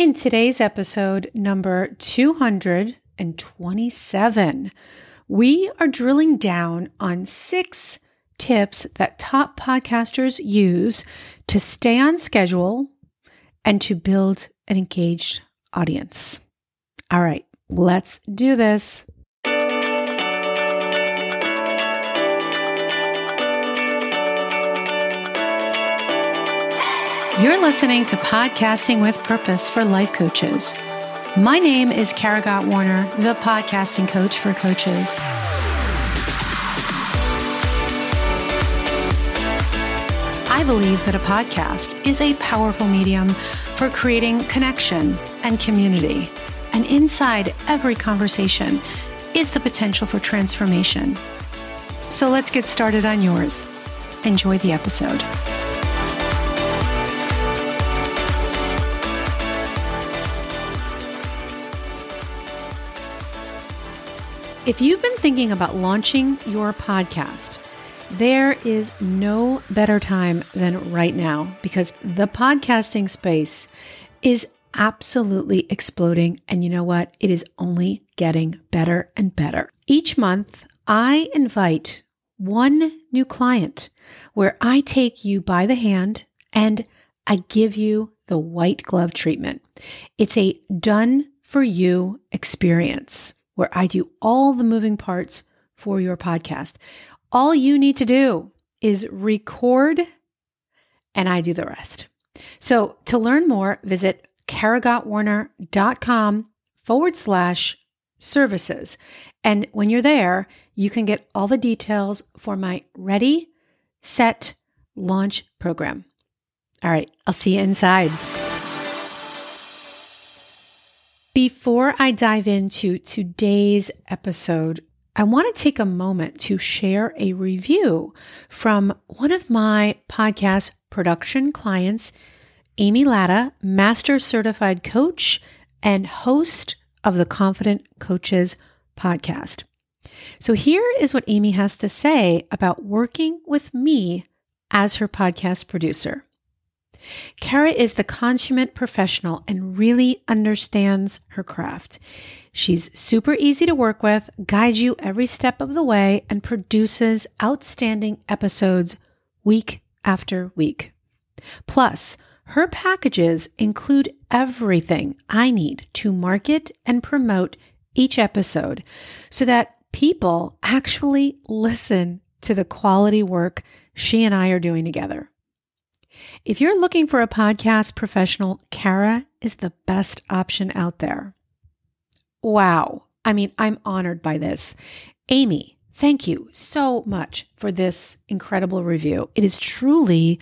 In today's episode, number 227, we are drilling down on six tips that top podcasters use to stay on schedule and to build an engaged audience. All right, let's do this. You're listening to Podcasting with Purpose for Life Coaches. My name is Kara Gott Warner, the podcasting coach for coaches. I believe that a podcast is a powerful medium for creating connection and community. And inside every conversation is the potential for transformation. So let's get started on yours. Enjoy the episode. If you've been thinking about launching your podcast, there is no better time than right now because the podcasting space is absolutely exploding. And you know what? It is only getting better and better. Each month, I invite one new client where I take you by the hand and I give you the white glove treatment. It's a done for you experience where I do all the moving parts for your podcast. All you need to do is record and I do the rest. So to learn more, visit karagottwarner.com forward slash services. And when you're there, you can get all the details for my ready, set, launch program. All right, I'll see you inside. Before I dive into today's episode, I want to take a moment to share a review from one of my podcast production clients, Amy Latta, Master Certified Coach and host of the Confident Coaches podcast. So, here is what Amy has to say about working with me as her podcast producer. Kara is the consummate professional and really understands her craft. She's super easy to work with, guides you every step of the way, and produces outstanding episodes week after week. Plus, her packages include everything I need to market and promote each episode so that people actually listen to the quality work she and I are doing together. If you're looking for a podcast professional, Kara is the best option out there. Wow. I mean, I'm honored by this. Amy, thank you so much for this incredible review. It is truly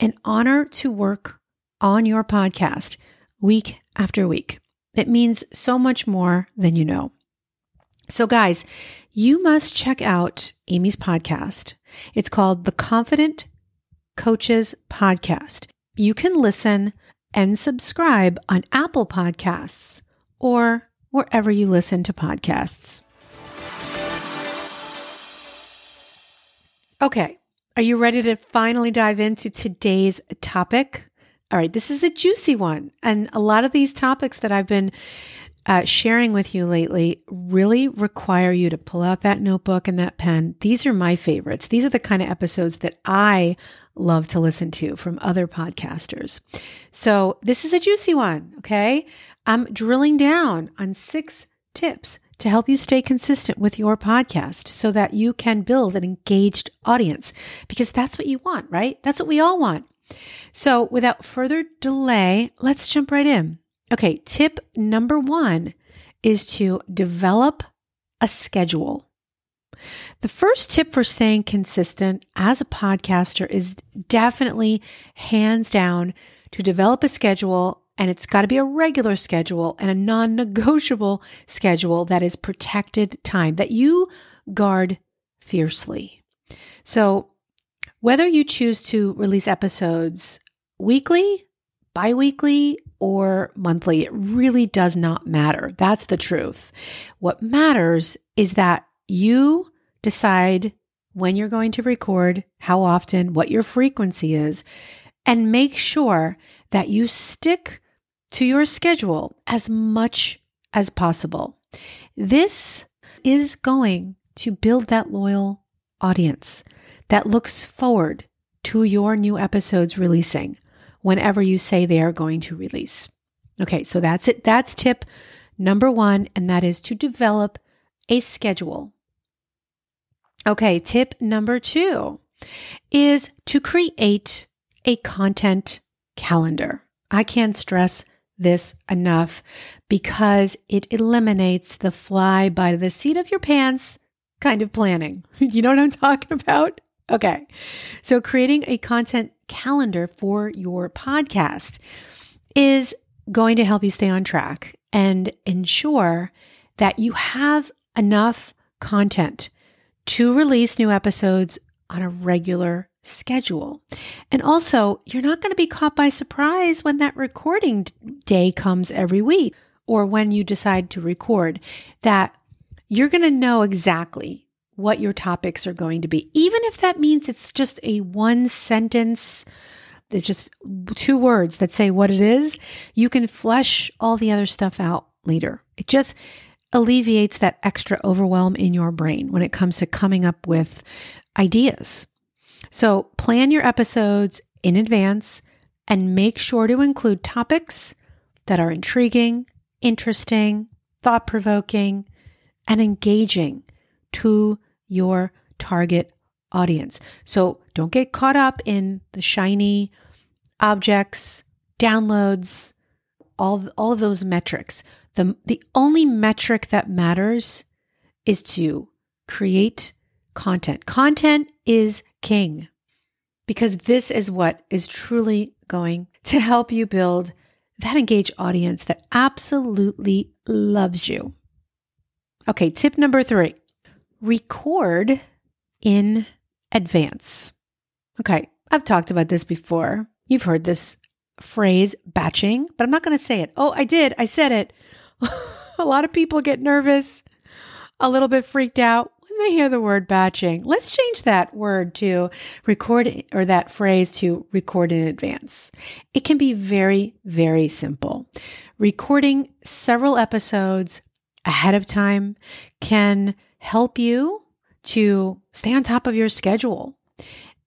an honor to work on your podcast week after week. It means so much more than you know. So, guys, you must check out Amy's podcast. It's called The Confident Coaches Podcast. You can listen and subscribe on Apple Podcasts or wherever you listen to podcasts. Okay, are you ready to finally dive into today's topic? All right, this is a juicy one. And a lot of these topics that I've been uh, sharing with you lately really require you to pull out that notebook and that pen. These are my favorites. These are the kind of episodes that I love to listen to from other podcasters. So this is a juicy one. Okay. I'm drilling down on six tips to help you stay consistent with your podcast so that you can build an engaged audience because that's what you want, right? That's what we all want. So without further delay, let's jump right in. Okay. Tip number one is to develop a schedule. The first tip for staying consistent as a podcaster is definitely hands down to develop a schedule. And it's got to be a regular schedule and a non negotiable schedule that is protected time that you guard fiercely. So, whether you choose to release episodes weekly, bi weekly, or monthly, it really does not matter. That's the truth. What matters is that you decide when you're going to record, how often, what your frequency is, and make sure that you stick to your schedule as much as possible. This is going to build that loyal audience that looks forward to your new episodes releasing whenever you say they are going to release. Okay, so that's it. That's tip number one, and that is to develop a schedule. Okay, tip number two is to create a content calendar. I can't stress this enough because it eliminates the fly by the seat of your pants kind of planning. you know what I'm talking about? Okay. So creating a content calendar for your podcast is going to help you stay on track and ensure that you have enough content to release new episodes on a regular schedule. And also, you're not going to be caught by surprise when that recording day comes every week or when you decide to record, that you're going to know exactly what your topics are going to be, even if that means it's just a one sentence. It's just two words that say what it is. You can flesh all the other stuff out later. It just alleviates that extra overwhelm in your brain when it comes to coming up with ideas. So plan your episodes in advance and make sure to include topics that are intriguing, interesting, thought provoking, and engaging to your target audience. So don't get caught up in the shiny objects, downloads, all, all of those metrics. The, the only metric that matters is to create content. Content is king because this is what is truly going to help you build that engaged audience that absolutely loves you. Okay, tip number three record in advance. Okay, I've talked about this before. You've heard this phrase batching, but I'm not going to say it. Oh, I did. I said it. a lot of people get nervous, a little bit freaked out when they hear the word batching. Let's change that word to record or that phrase to record in advance. It can be very, very simple. Recording several episodes ahead of time can help you to stay on top of your schedule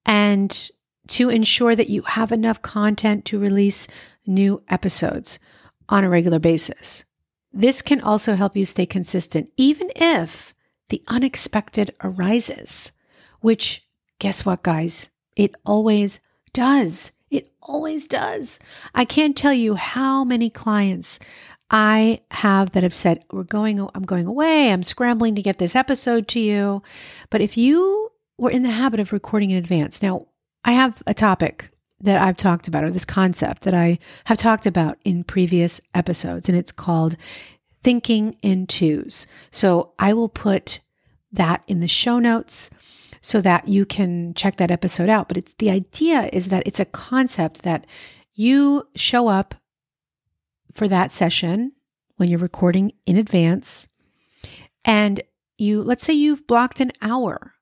and to ensure that you have enough content to release new episodes on a regular basis. This can also help you stay consistent, even if the unexpected arises, which, guess what, guys? It always does. It always does. I can't tell you how many clients I have that have said, We're going, I'm going away. I'm scrambling to get this episode to you. But if you were in the habit of recording in advance, now I have a topic that I've talked about, or this concept that I have talked about in previous episodes, and it's called thinking in twos. So I will put that in the show notes so that you can check that episode out. But it's the idea is that it's a concept that you show up for that session when you're recording in advance. And you let's say you've blocked an hour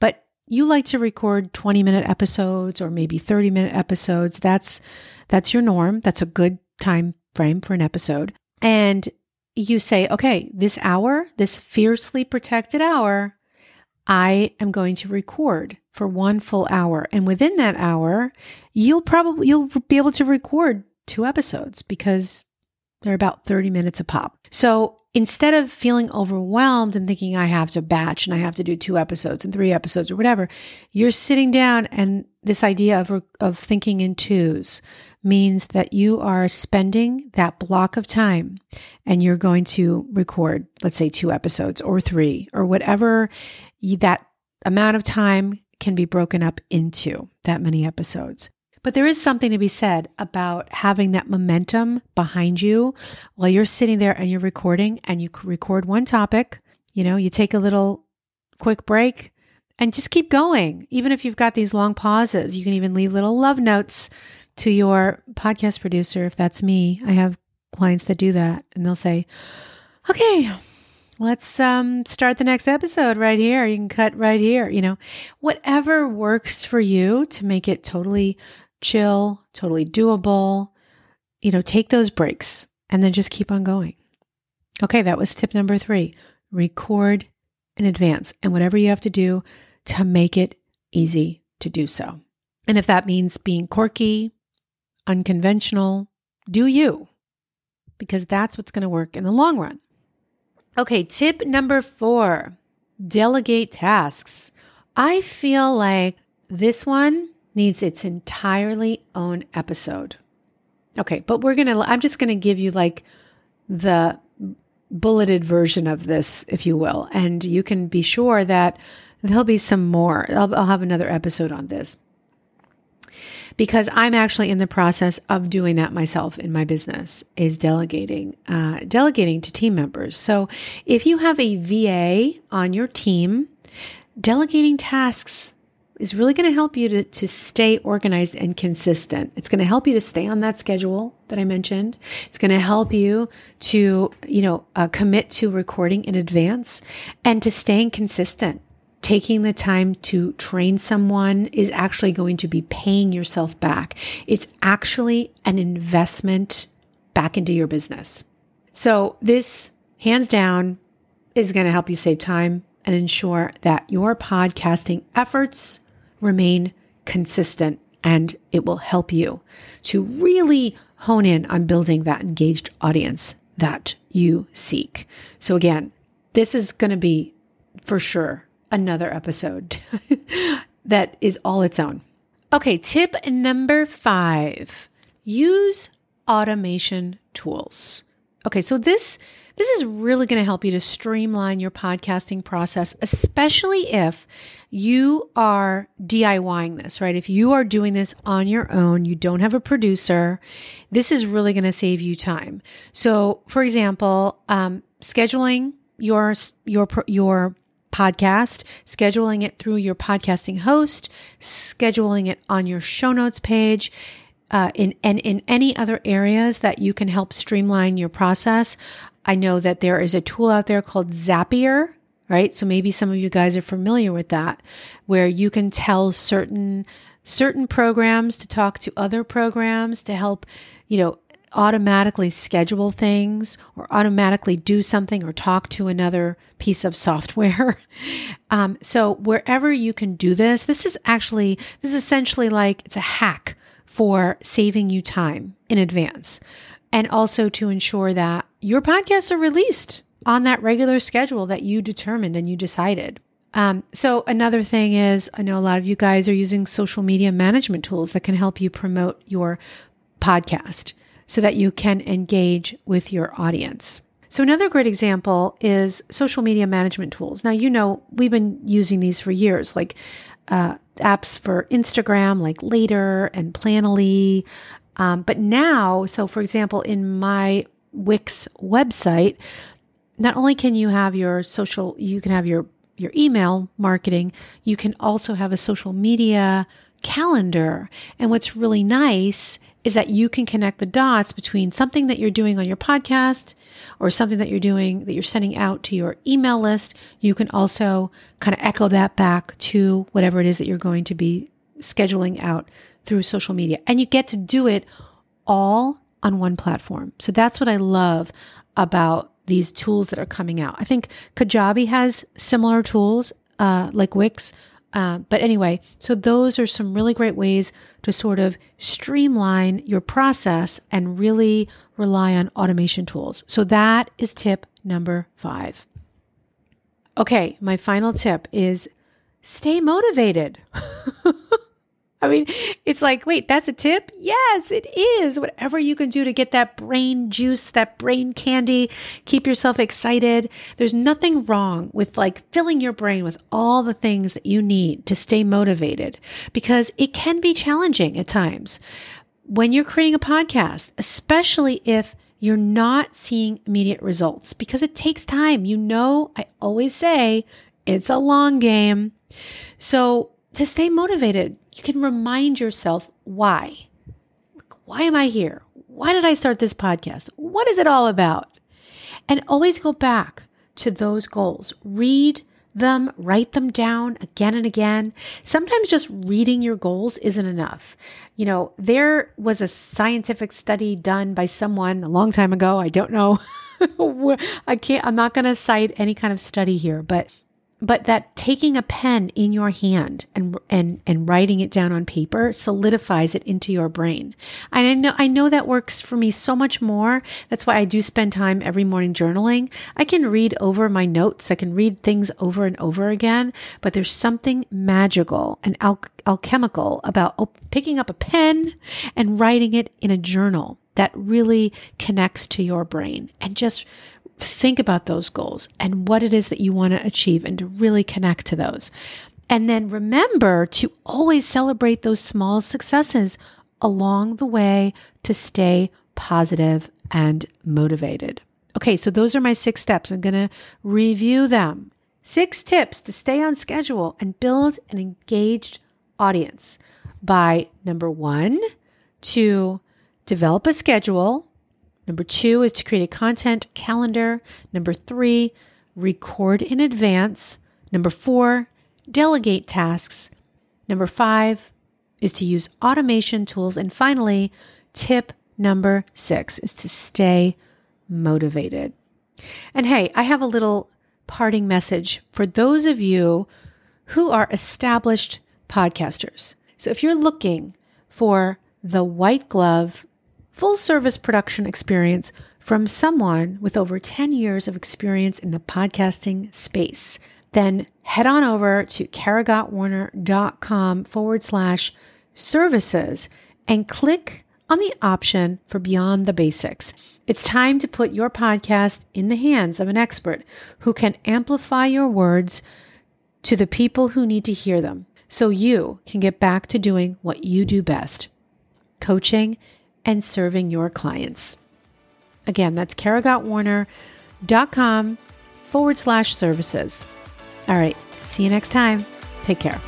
but you like to record 20 minute episodes or maybe 30 minute episodes. That's that's your norm. That's a good time frame for an episode. And you say, okay, this hour, this fiercely protected hour, I am going to record for one full hour. And within that hour, you'll probably you'll be able to record two episodes because they're about 30 minutes a pop. So instead of feeling overwhelmed and thinking I have to batch and I have to do two episodes and three episodes or whatever, you're sitting down and this idea of, of thinking in twos means that you are spending that block of time and you're going to record, let's say two episodes or three or whatever that amount of time can be broken up into that many episodes. But there is something to be said about having that momentum behind you while you're sitting there and you're recording and you record one topic. You know, you take a little quick break and just keep going. Even if you've got these long pauses, you can even leave little love notes to your podcast producer. If that's me, I have clients that do that and they'll say, okay, let's um, start the next episode right here. You can cut right here. You know, whatever works for you to make it totally chill, totally doable. you know, take those breaks and then just keep on going. Okay, that was tip number three record in advance and whatever you have to do to make it easy to do so. And if that means being quirky, unconventional, do you, because that's what's going to work in the long run. Okay, tip number four delegate tasks. I feel like this one needs its entirely own episode. Okay, but we're going to, I'm just going to give you like the bulleted version of this, if you will. And you can be sure that there'll be some more. I'll, I'll have another episode on this because I'm actually in the process of doing that myself in my business is delegating, uh, delegating to team members. So if you have a VA on your team, delegating tasks is really going to help you to, to stay organized and consistent. It's going to help you to stay on that schedule that I mentioned. It's going to help you to, you know, uh, commit to recording in advance and to staying consistent. Taking the time to train someone is actually going to be paying yourself back. It's actually an investment back into your business. So this hands down is going to help you save time and ensure that your podcasting efforts remain consistent and it will help you to really hone in on building that engaged audience that you seek. So, again, this is going to be for sure another episode that is all its own. Okay, tip number five use automation tools. Okay, so this this is really going to help you to streamline your podcasting process, especially if you are DIYing this, right? If you are doing this on your own, you don't have a producer, this is really going to save you time. So, for example, um, scheduling your your your podcast, scheduling it through your podcasting host, scheduling it on your show notes page, uh, in and in any other areas that you can help streamline your process. I know that there is a tool out there called Zapier, right? So maybe some of you guys are familiar with that, where you can tell certain certain programs to talk to other programs to help, you know, automatically schedule things or automatically do something or talk to another piece of software. um, so wherever you can do this, this is actually this is essentially like it's a hack for saving you time in advance and also to ensure that your podcasts are released on that regular schedule that you determined and you decided. Um, so another thing is, I know a lot of you guys are using social media management tools that can help you promote your podcast so that you can engage with your audience. So another great example is social media management tools. Now, you know, we've been using these for years, like uh, apps for Instagram like Later and Planoly. Um, but now, so for example, in my Wix website, not only can you have your social, you can have your your email marketing, you can also have a social media calendar. And what's really nice is that you can connect the dots between something that you're doing on your podcast or something that you're doing that you're sending out to your email list. You can also kind of echo that back to whatever it is that you're going to be scheduling out through social media. And you get to do it all on one platform. So that's what I love about these tools that are coming out. I think Kajabi has similar tools uh, like Wix, uh, but anyway, so those are some really great ways to sort of streamline your process and really rely on automation tools. So that is tip number five. Okay, my final tip is stay motivated. I mean, it's like, wait, that's a tip? Yes, it is. Whatever you can do to get that brain juice, that brain candy, keep yourself excited. There's nothing wrong with like filling your brain with all the things that you need to stay motivated because it can be challenging at times when you're creating a podcast, especially if you're not seeing immediate results because it takes time. You know, I always say it's a long game. So to stay motivated, you can remind yourself why. Why am I here? Why did I start this podcast? What is it all about? And always go back to those goals. Read them, write them down again and again. Sometimes just reading your goals isn't enough. You know, there was a scientific study done by someone a long time ago. I don't know. I can't, I'm not going to cite any kind of study here, but but that taking a pen in your hand and and and writing it down on paper solidifies it into your brain. And I know I know that works for me so much more. That's why I do spend time every morning journaling. I can read over my notes. I can read things over and over again, but there's something magical and al- alchemical about picking up a pen and writing it in a journal that really connects to your brain and just think about those goals and what it is that you want to achieve and to really connect to those. And then remember to always celebrate those small successes along the way to stay positive and motivated. Okay, so those are my six steps. I'm going to review them. Six tips to stay on schedule and build an engaged audience by number one, to develop a schedule Number two is to create a content calendar. Number three, record in advance. Number four, delegate tasks. Number five is to use automation tools. And finally, tip number six is to stay motivated. And hey, I have a little parting message for those of you who are established podcasters. So if you're looking for the white glove full service production experience from someone with over 10 years of experience in the podcasting space, then head on over to karagottwarner.com forward slash services and click on the option for Beyond the Basics. It's time to put your podcast in the hands of an expert who can amplify your words to the people who need to hear them so you can get back to doing what you do best coaching and serving your clients. Again, that's karagottwarner.com forward slash services. All right, see you next time. Take care.